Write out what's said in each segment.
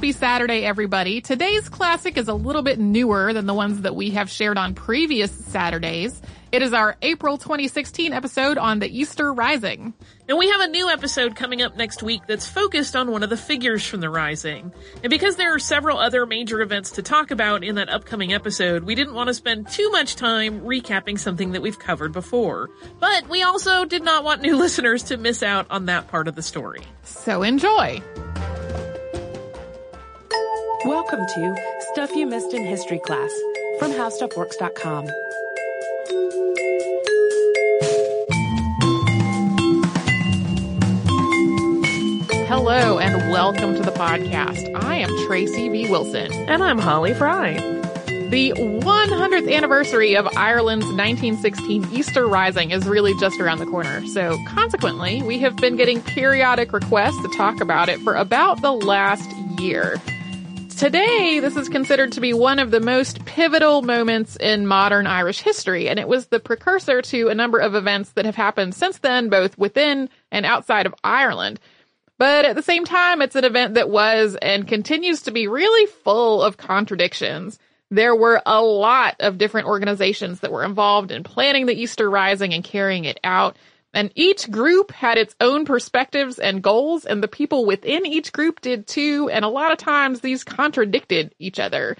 Happy Saturday, everybody. Today's classic is a little bit newer than the ones that we have shared on previous Saturdays. It is our April 2016 episode on the Easter Rising. And we have a new episode coming up next week that's focused on one of the figures from the Rising. And because there are several other major events to talk about in that upcoming episode, we didn't want to spend too much time recapping something that we've covered before. But we also did not want new listeners to miss out on that part of the story. So enjoy! Welcome to Stuff You Missed in History Class from HowStuffWorks.com. Hello and welcome to the podcast. I am Tracy V. Wilson. And I'm Holly Fry. The 100th anniversary of Ireland's 1916 Easter Rising is really just around the corner. So consequently, we have been getting periodic requests to talk about it for about the last year. Today, this is considered to be one of the most pivotal moments in modern Irish history, and it was the precursor to a number of events that have happened since then, both within and outside of Ireland. But at the same time, it's an event that was and continues to be really full of contradictions. There were a lot of different organizations that were involved in planning the Easter Rising and carrying it out. And each group had its own perspectives and goals, and the people within each group did too. And a lot of times these contradicted each other.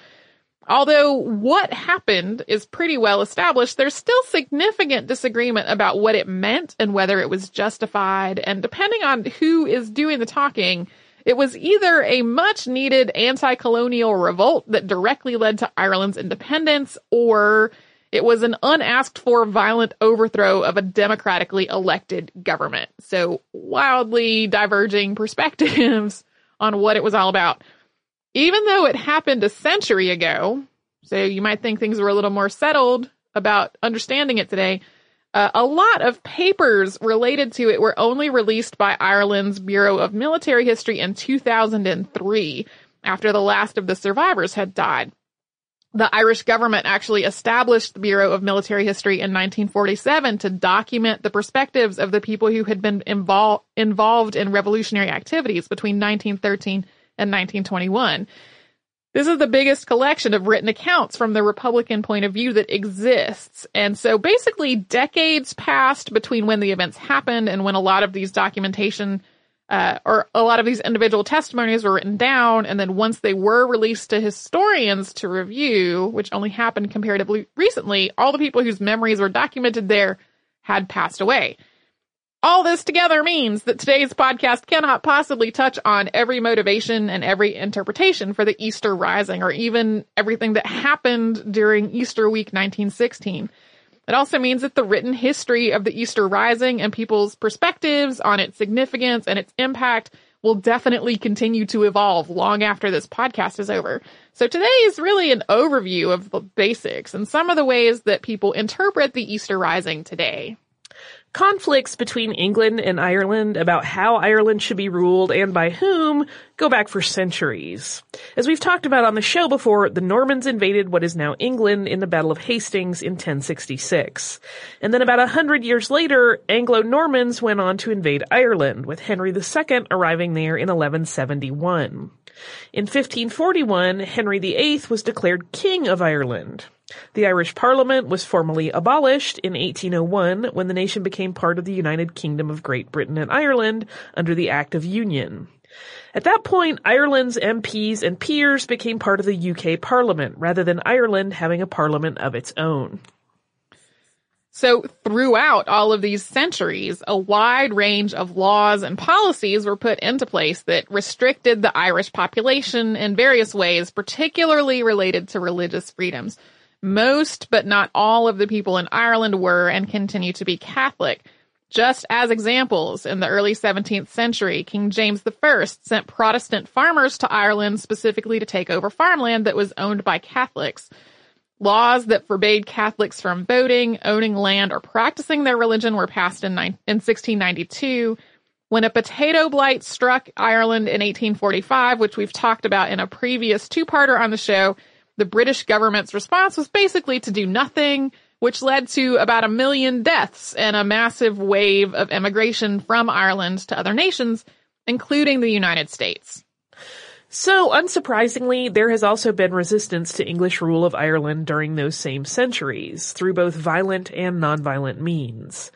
Although what happened is pretty well established, there's still significant disagreement about what it meant and whether it was justified. And depending on who is doing the talking, it was either a much needed anti-colonial revolt that directly led to Ireland's independence or it was an unasked for violent overthrow of a democratically elected government. So wildly diverging perspectives on what it was all about. Even though it happened a century ago, so you might think things were a little more settled about understanding it today, uh, a lot of papers related to it were only released by Ireland's Bureau of Military History in 2003 after the last of the survivors had died the Irish government actually established the Bureau of Military History in 1947 to document the perspectives of the people who had been invol- involved in revolutionary activities between 1913 and 1921. This is the biggest collection of written accounts from the Republican point of view that exists. And so basically decades passed between when the events happened and when a lot of these documentation uh, or a lot of these individual testimonies were written down, and then once they were released to historians to review, which only happened comparatively recently, all the people whose memories were documented there had passed away. All this together means that today's podcast cannot possibly touch on every motivation and every interpretation for the Easter Rising, or even everything that happened during Easter week 1916. It also means that the written history of the Easter Rising and people's perspectives on its significance and its impact will definitely continue to evolve long after this podcast is over. So today is really an overview of the basics and some of the ways that people interpret the Easter Rising today. Conflicts between England and Ireland about how Ireland should be ruled and by whom go back for centuries. As we've talked about on the show before, the Normans invaded what is now England in the Battle of Hastings in 1066. And then about a hundred years later, Anglo-Normans went on to invade Ireland, with Henry II arriving there in 1171. In 1541, Henry VIII was declared King of Ireland. The Irish Parliament was formally abolished in 1801 when the nation became part of the United Kingdom of Great Britain and Ireland under the Act of Union. At that point, Ireland's MPs and peers became part of the UK Parliament rather than Ireland having a parliament of its own. So throughout all of these centuries, a wide range of laws and policies were put into place that restricted the Irish population in various ways, particularly related to religious freedoms. Most, but not all of the people in Ireland were and continue to be Catholic. Just as examples, in the early 17th century, King James I sent Protestant farmers to Ireland specifically to take over farmland that was owned by Catholics. Laws that forbade Catholics from voting, owning land, or practicing their religion were passed in, in 1692. When a potato blight struck Ireland in 1845, which we've talked about in a previous two-parter on the show, the British government's response was basically to do nothing, which led to about a million deaths and a massive wave of emigration from Ireland to other nations, including the United States. So, unsurprisingly, there has also been resistance to English rule of Ireland during those same centuries, through both violent and nonviolent means.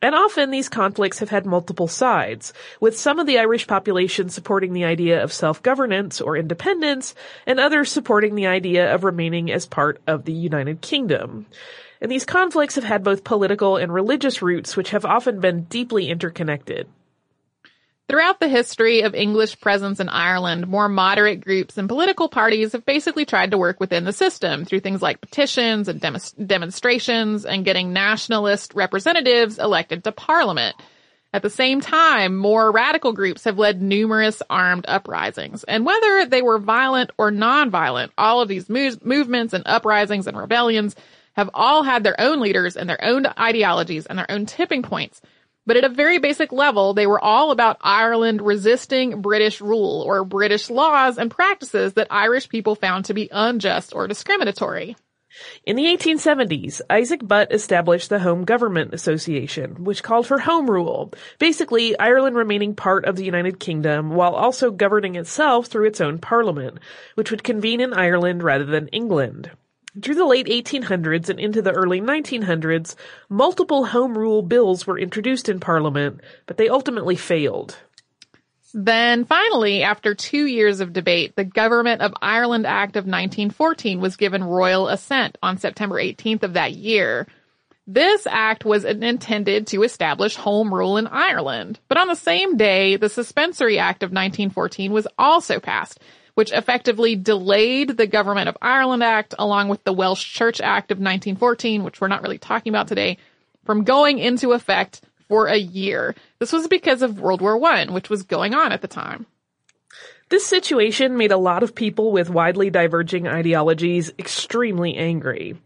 And often these conflicts have had multiple sides, with some of the Irish population supporting the idea of self-governance or independence, and others supporting the idea of remaining as part of the United Kingdom. And these conflicts have had both political and religious roots, which have often been deeply interconnected. Throughout the history of English presence in Ireland, more moderate groups and political parties have basically tried to work within the system through things like petitions and dem- demonstrations and getting nationalist representatives elected to parliament. At the same time, more radical groups have led numerous armed uprisings. And whether they were violent or non-violent, all of these movements and uprisings and rebellions have all had their own leaders and their own ideologies and their own tipping points. But at a very basic level, they were all about Ireland resisting British rule or British laws and practices that Irish people found to be unjust or discriminatory. In the 1870s, Isaac Butt established the Home Government Association, which called for home rule, basically Ireland remaining part of the United Kingdom while also governing itself through its own parliament, which would convene in Ireland rather than England. Through the late 1800s and into the early 1900s, multiple Home Rule bills were introduced in Parliament, but they ultimately failed. Then finally, after two years of debate, the Government of Ireland Act of 1914 was given royal assent on September 18th of that year. This act was intended to establish home rule in Ireland. But on the same day, the Suspensory Act of 1914 was also passed, which effectively delayed the Government of Ireland Act along with the Welsh Church Act of 1914, which we're not really talking about today, from going into effect for a year. This was because of World War I, which was going on at the time. This situation made a lot of people with widely diverging ideologies extremely angry.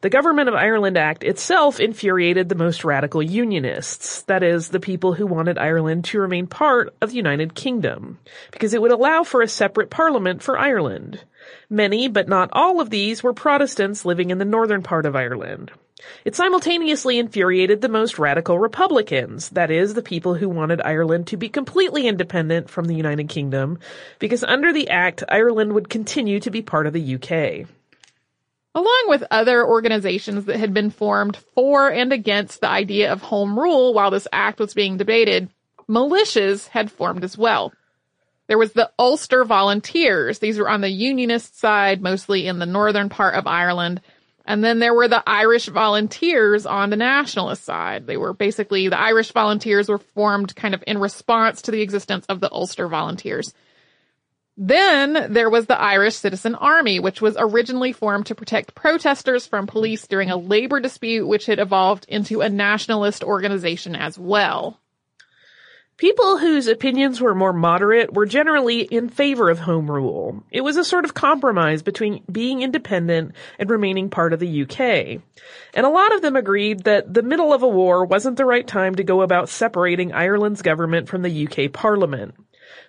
The Government of Ireland Act itself infuriated the most radical unionists, that is, the people who wanted Ireland to remain part of the United Kingdom, because it would allow for a separate parliament for Ireland. Many, but not all of these, were Protestants living in the northern part of Ireland. It simultaneously infuriated the most radical Republicans, that is, the people who wanted Ireland to be completely independent from the United Kingdom, because under the Act, Ireland would continue to be part of the UK. Along with other organizations that had been formed for and against the idea of home rule while this act was being debated, militias had formed as well. There was the Ulster Volunteers. These were on the Unionist side, mostly in the northern part of Ireland, and then there were the Irish volunteers on the nationalist side. They were basically, the Irish volunteers were formed kind of in response to the existence of the Ulster volunteers. Then there was the Irish Citizen Army, which was originally formed to protect protesters from police during a labor dispute, which had evolved into a nationalist organization as well. People whose opinions were more moderate were generally in favor of home rule. It was a sort of compromise between being independent and remaining part of the UK. And a lot of them agreed that the middle of a war wasn't the right time to go about separating Ireland's government from the UK Parliament.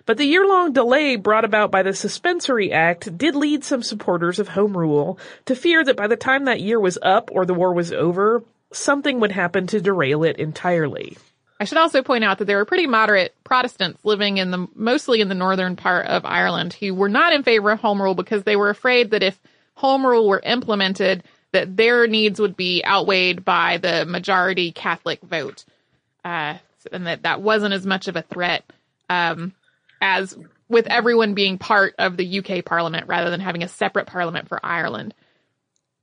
But the year-long delay brought about by the Suspensory Act did lead some supporters of home rule to fear that by the time that year was up or the war was over, something would happen to derail it entirely. I should also point out that there were pretty moderate Protestants living in the, mostly in the northern part of Ireland who were not in favor of home rule because they were afraid that if home rule were implemented, that their needs would be outweighed by the majority Catholic vote. Uh, and that that wasn't as much of a threat, um, as with everyone being part of the UK parliament rather than having a separate parliament for Ireland.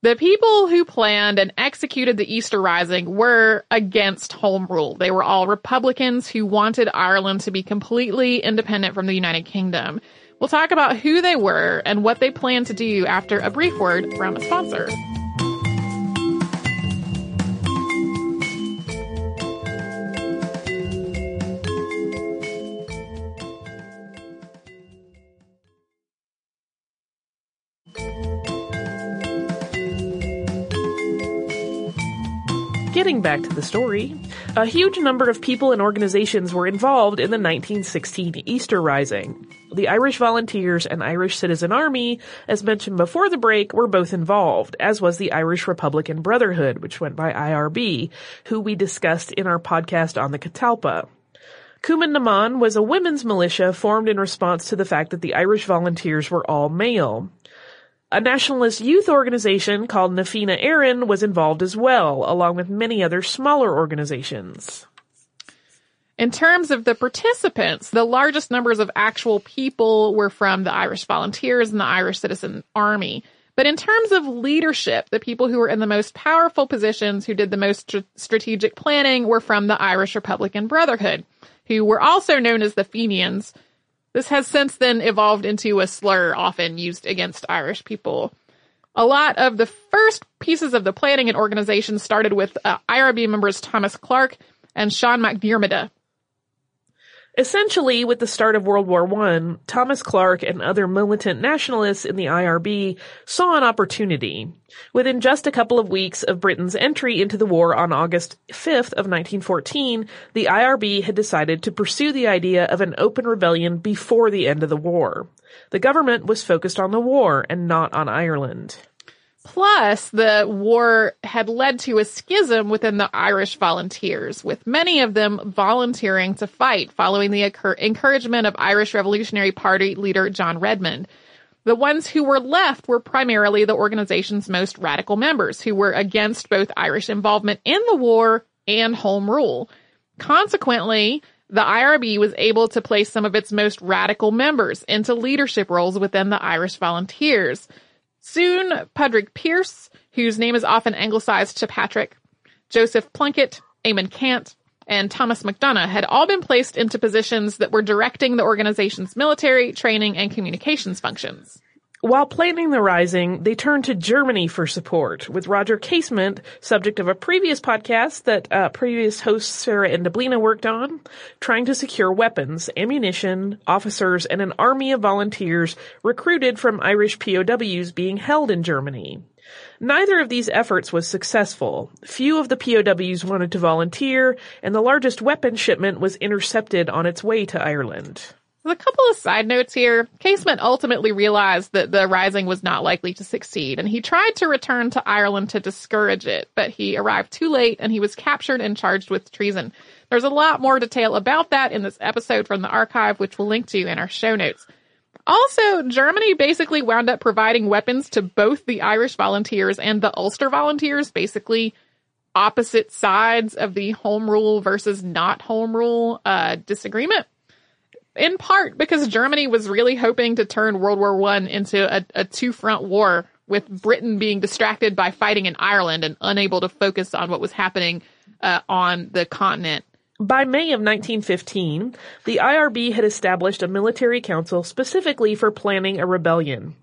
The people who planned and executed the Easter Rising were against home rule. They were all Republicans who wanted Ireland to be completely independent from the United Kingdom. We'll talk about who they were and what they plan to do after a brief word from a sponsor. Getting back to the story, a huge number of people and organizations were involved in the 1916 Easter Rising. The Irish Volunteers and Irish Citizen Army, as mentioned before the break, were both involved, as was the Irish Republican Brotherhood, which went by IRB, who we discussed in our podcast on the Catalpa. Cumann na mBan was a women's militia formed in response to the fact that the Irish volunteers were all male. A nationalist youth organization called Na Fianna Éireann was involved as well, along with many other smaller organizations. In terms of the participants, the largest numbers of actual people were from the Irish Volunteers and the Irish Citizen Army. But in terms of leadership, the people who were in the most powerful positions, who did the most st- strategic planning, were from the Irish Republican Brotherhood, who were also known as the Fenians. This has since then evolved into a slur often used against Irish people. A lot of the first pieces of the planning and organization started with uh, IRB members Thomas Clarke and Sean McDiarmid, Essentially, with the start of World War I, Thomas Clarke and other militant nationalists in the IRB saw an opportunity. Within just a couple of weeks of Britain's entry into the war on August 5th of 1914, the IRB had decided to pursue the idea of an open rebellion before the end of the war. The government was focused on the war and not on Ireland. Plus, the war had led to a schism within the Irish volunteers, with many of them volunteering to fight following the encouragement of Irish Revolutionary Party leader John Redmond. The ones who were left were primarily the organization's most radical members, who were against both Irish involvement in the war and home rule. Consequently, the IRB was able to place some of its most radical members into leadership roles within the Irish volunteers. Soon, Padraig Pearse, whose name is often anglicized to Patrick, Joseph Plunkett, Eamon Ceannt, and Thomas MacDonagh had all been placed into positions that were directing the organization's military, training, and communications functions. While planning the rising, they turned to Germany for support, with Roger Casement, subject of a previous podcast that uh, previous hosts Sarah and Deblina worked on, trying to secure weapons, ammunition, officers, and an army of volunteers recruited from Irish POWs being held in Germany. Neither of these efforts was successful. Few of the POWs wanted to volunteer, and the largest weapon shipment was intercepted on its way to Ireland. There's a couple of side notes here. Casement ultimately realized that the rising was not likely to succeed, and he tried to return to Ireland to discourage it, but he arrived too late and he was captured and charged with treason. There's a lot more detail about that in this episode from the archive, which we'll link to in our show notes. Also, Germany basically wound up providing weapons to both the Irish volunteers and the Ulster volunteers, basically opposite sides of the home rule versus not home rule uh, disagreement in part because Germany was really hoping to turn World War One into a, a two front war with Britain being distracted by fighting in Ireland and unable to focus on what was happening uh, on the continent. By May of 1915, the IRB had established a military council specifically for planning a rebellion.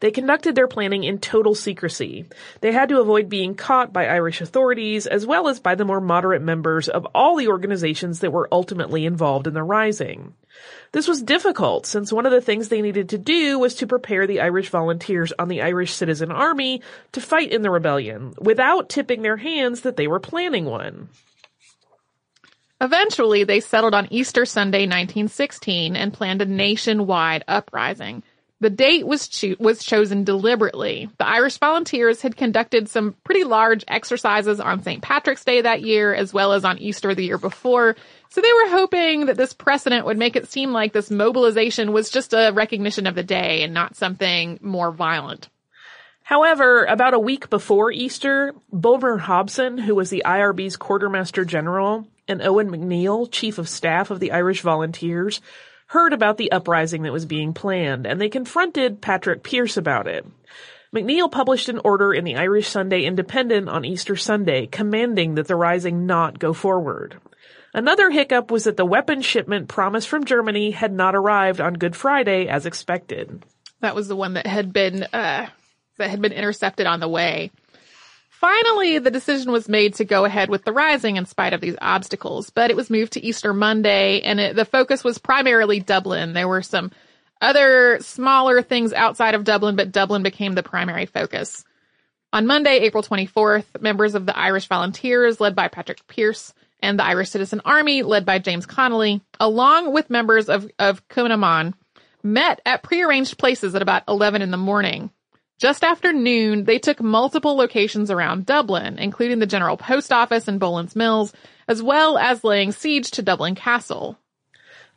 They conducted their planning in total secrecy. They had to avoid being caught by Irish authorities as well as by the more moderate members of all the organizations that were ultimately involved in the rising. This was difficult since one of the things they needed to do was to prepare the Irish volunteers on the Irish citizen army to fight in the rebellion without tipping their hands that they were planning one. Eventually, they settled on Easter Sunday 1916 and planned a nationwide uprising. The date was cho- was chosen deliberately. The Irish Volunteers had conducted some pretty large exercises on St. Patrick's Day that year, as well as on Easter the year before. So they were hoping that this precedent would make it seem like this mobilization was just a recognition of the day and not something more violent. However, about a week before Easter, Bulmer Hobson, who was the IRB's quartermaster general, and Eoin MacNeill, chief of staff of the Irish Volunteers, heard about the uprising that was being planned, and they confronted Patrick Pearse about it. MacNeill published an order in the Irish Sunday Independent on Easter Sunday commanding that the rising not go forward. Another hiccup was that the weapon shipment promised from Germany had not arrived on Good Friday as expected. That was the one that had been uh, that had been intercepted on the way. Finally, the decision was made to go ahead with the rising in spite of these obstacles, but it was moved to Easter Monday and it, the focus was primarily Dublin. There were some other smaller things outside of Dublin, but Dublin became the primary focus. On Monday, April 24th, members of the Irish Volunteers, led by Patrick Pearse, and the Irish Citizen Army, led by James Connolly, along with members of, of Cumann met at prearranged places at about 11 in the morning. Just after noon, they took multiple locations around Dublin, including the General Post Office and Boland's Mills, as well as laying siege to Dublin Castle.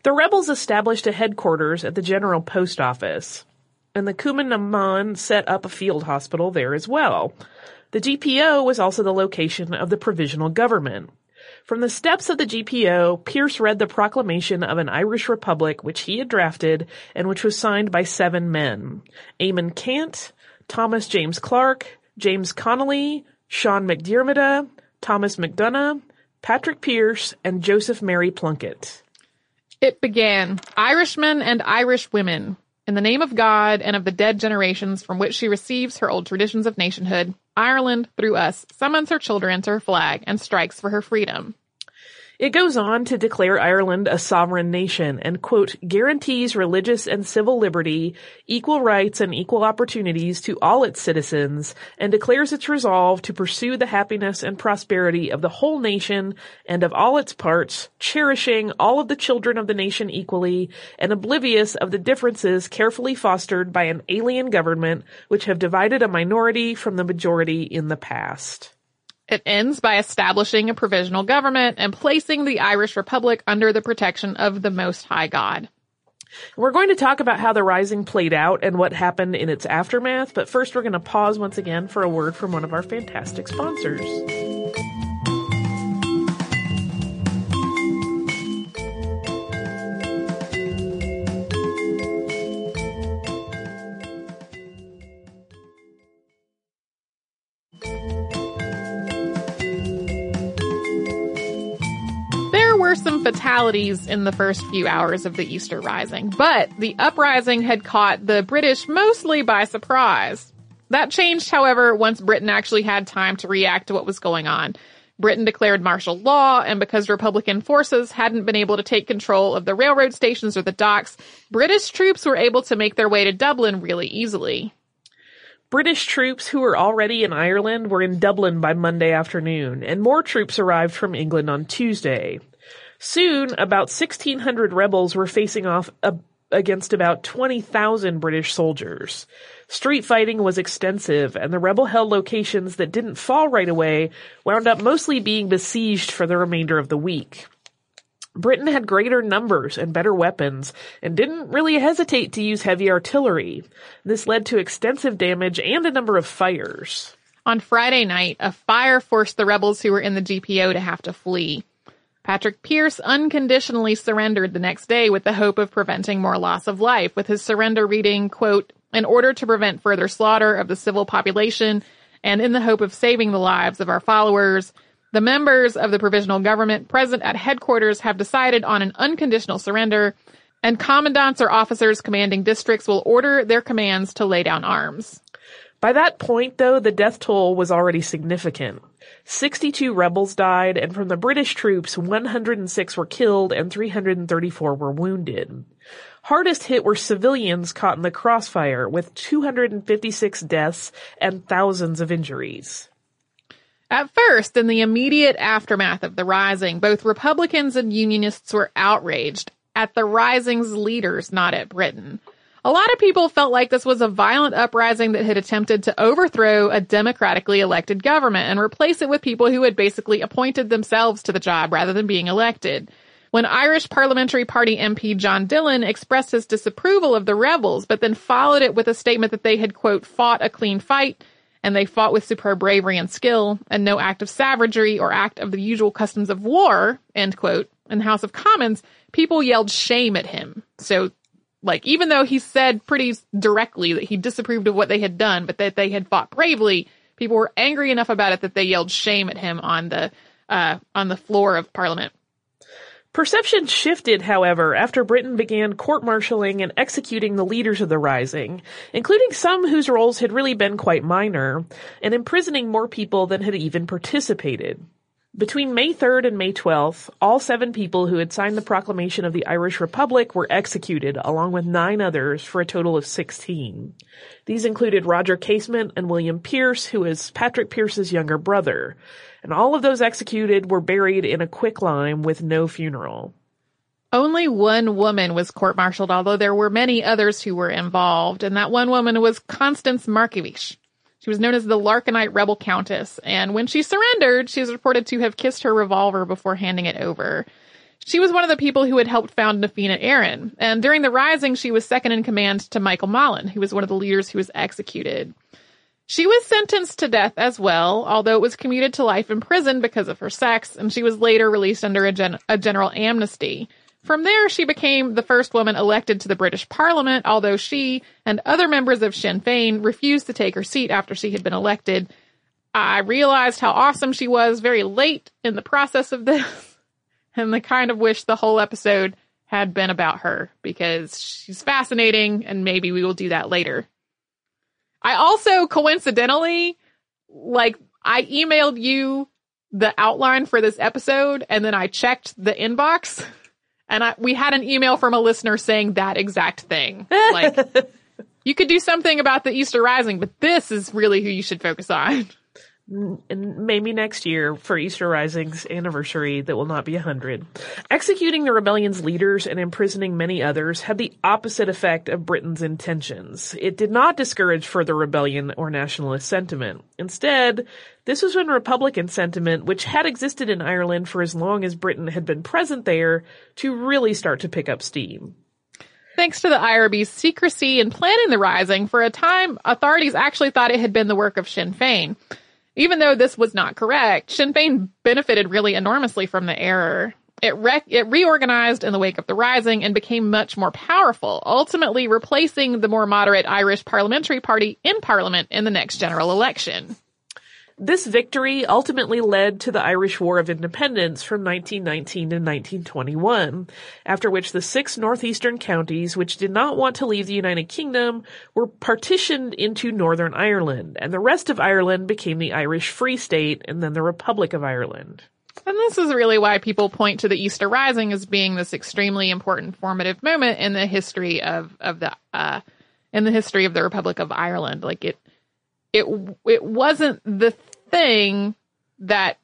The rebels established a headquarters at the General Post Office, and the Cumann set up a field hospital there as well. The GPO was also the location of the provisional government. From the steps of the GPO, Pearse read the proclamation of an Irish Republic which he had drafted and which was signed by seven men. Eamon Ceannt, Thomas James Clarke, James Connolly, Sean Mac Diarmada, Thomas MacDonagh, Patrick Pearse, and Joseph Mary Plunkett. It began, Irishmen and Irish women, in the name of God and of the dead generations from which she receives her old traditions of nationhood, Ireland, through us, summons her children to her flag and strikes for her freedom. It goes on to declare Ireland a sovereign nation and quote, guarantees religious and civil liberty, equal rights and equal opportunities to all its citizens and declares its resolve to pursue the happiness and prosperity of the whole nation and of all its parts, cherishing all of the children of the nation equally and oblivious of the differences carefully fostered by an alien government which have divided a minority from the majority in the past. It ends by establishing a provisional government and placing the Irish Republic under the protection of the Most High God. We're going to talk about how the rising played out and what happened in its aftermath, but first we're going to pause once again for a word from one of our fantastic sponsors. Fatalities in the first few hours of the Easter Rising, but the uprising had caught the British mostly by surprise. That changed, however, once Britain actually had time to react to what was going on. Britain declared martial law, and because Republican forces hadn't been able to take control of the railroad stations or the docks, British troops were able to make their way to Dublin really easily. British troops who were already in Ireland were in Dublin by Monday afternoon, and more troops arrived from England on Tuesday. Soon, about 1,600 rebels were facing off against about 20,000 British soldiers. Street fighting was extensive, and the rebel held locations that didn't fall right away wound up mostly being besieged for the remainder of the week. Britain had greater numbers and better weapons, and didn't really hesitate to use heavy artillery. This led to extensive damage and a number of fires. On Friday night, a fire forced the rebels who were in the GPO to have to flee. Patrick Pearse unconditionally surrendered the next day with the hope of preventing more loss of life, with his surrender reading, quote, in order to prevent further slaughter of the civil population and in the hope of saving the lives of our followers, the members of the provisional government present at headquarters have decided on an unconditional surrender, and commandants or officers commanding districts will order their commands to lay down arms. By that point, though, the death toll was already significant. 62 rebels died, and from the British troops, 106 were killed and 334 were wounded. Hardest hit were civilians caught in the crossfire, with 256 deaths and thousands of injuries. At first, in the immediate aftermath of the rising, both Republicans and Unionists were outraged at the rising's leaders, not at Britain. A lot of people felt like this was a violent uprising that had attempted to overthrow a democratically elected government and replace it with people who had basically appointed themselves to the job rather than being elected. When Irish Parliamentary Party MP John Dillon expressed his disapproval of the rebels, but then followed it with a statement that they had, quote, fought a clean fight, and they fought with superb bravery and skill, and no act of savagery or act of the usual customs of war, end quote, in the House of Commons, people yelled shame at him. So like, even though he said pretty directly that he disapproved of what they had done, but that they had fought bravely, people were angry enough about it that they yelled shame at him on the, uh, on the floor of parliament. Perception shifted, however, after Britain began court-martialing and executing the leaders of the rising, including some whose roles had really been quite minor, and imprisoning more people than had even participated. Between May 3rd and May 12th, all seven people who had signed the proclamation of the Irish Republic were executed, along with nine others, for a total of 16. These included Roger Casement and William Pearse, who is Patrick Pearse's younger brother. And all of those executed were buried in a quicklime with no funeral. Only one woman was court-martialed, although there were many others who were involved, and that one woman was Constance Markievicz. She was known as the Larkinite Rebel Countess, and when she surrendered, she was reported to have kissed her revolver before handing it over. She was one of the people who had helped found Na Fianna Éireann, and during the rising, she was second in command to Michael Mallin, who was one of the leaders who was executed. She was sentenced to death as well, although it was commuted to life in prison because of her sex, and she was later released under a, gen- a general amnesty. From there, she became the first woman elected to the British Parliament, although she and other members of Sinn Féin refused to take her seat after she had been elected. I realized how awesome she was very late in the process of this, and I kind of wish the whole episode had been about her because she's fascinating, and maybe we will do that later. I also coincidentally, like, I emailed you the outline for this episode and then I checked the inbox and I, we had an email from a listener saying that exact thing. Like, you could do something about the Easter Rising, but this is really who you should focus on. Maybe next year for Easter Rising's anniversary that will not be a hundred. Executing the rebellion's leaders and imprisoning many others had the opposite effect of Britain's intentions. It did not discourage further rebellion or nationalist sentiment. Instead, this was when Republican sentiment, which had existed in Ireland for as long as Britain had been present there, to really start to pick up steam. Thanks to the IRB's secrecy in planning the rising, for a time, authorities actually thought it had been the work of Sinn Féin. Even though this was not correct, Sinn Féin benefited really enormously from the error. It, it reorganized in the wake of the Rising and became much more powerful, ultimately replacing the more moderate Irish Parliamentary Party in Parliament in the next general election. This victory ultimately led to the Irish War of Independence from 1919 to 1921, after which the six northeastern counties which did not want to leave the United Kingdom were partitioned into Northern Ireland, and the rest of Ireland became the Irish Free State and then the Republic of Ireland. And this is really why people point to the Easter Rising as being this extremely important formative moment in the history of, of the, uh, in the history of the Republic of Ireland. Like it, it, it wasn't the thing that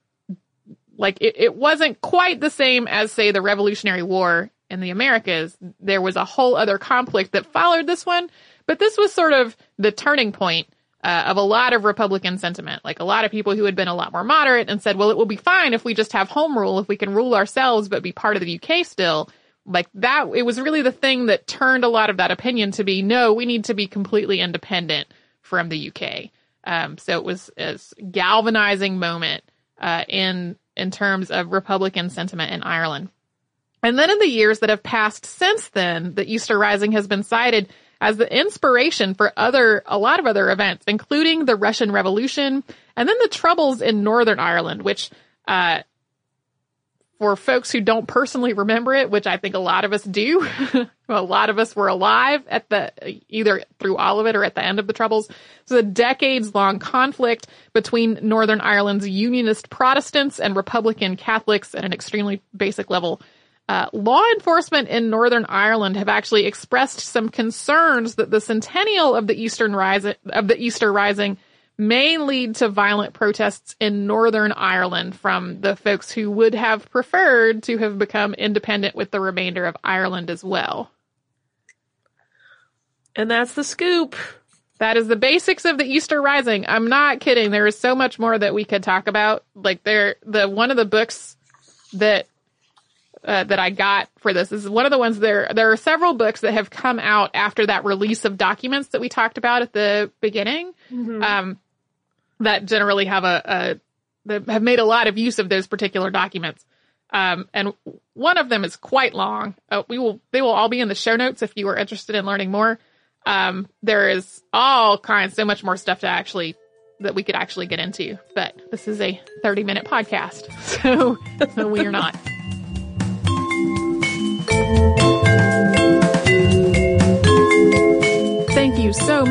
like it, it wasn't quite the same as say the Revolutionary War in the Americas. There was a whole other conflict that followed this one, but this was sort of the turning point uh, of a lot of Republican sentiment. Like a lot of people who had been a lot more moderate and said, well, it will be fine if we just have home rule, if we can rule ourselves, but be part of the UK still. Like that, it was really the thing that turned a lot of that opinion to be, no, we need to be completely independent from the UK. Um, so it was a galvanizing moment uh, in in terms of Republican sentiment in Ireland. And then in the years that have passed since then, the Easter Rising has been cited as the inspiration for other a lot of other events, including the Russian Revolution and then the Troubles in Northern Ireland, which uh, for folks who don't personally remember it, which I think a lot of us do, a lot of us were alive at the, either through all of it or at the end of the Troubles. It's a decades long conflict between Northern Ireland's Unionist Protestants and Republican Catholics at an extremely basic level. Uh, law enforcement in Northern Ireland have actually expressed some concerns that the centennial of the Eastern of the Easter Rising may lead to violent protests in Northern Ireland from the folks who would have preferred to have become independent with the remainder of Ireland as well. And that's the scoop. That is the basics of the Easter Rising. I'm not kidding. There is so much more that we could talk about. Like there, the one of the books that uh, that I got for this is one of the ones there. There are several books that have come out after that release of documents that we talked about at the beginning. Mm-hmm. Um, that generally have a, a have made a lot of use of those particular documents. Um, and one of them is quite long. Uh, we will they will all be in the show notes if you are interested in learning more. Um, there is all kinds, so much more stuff to actually that we could actually get into. But this is a 30 minute podcast, so, so we are not.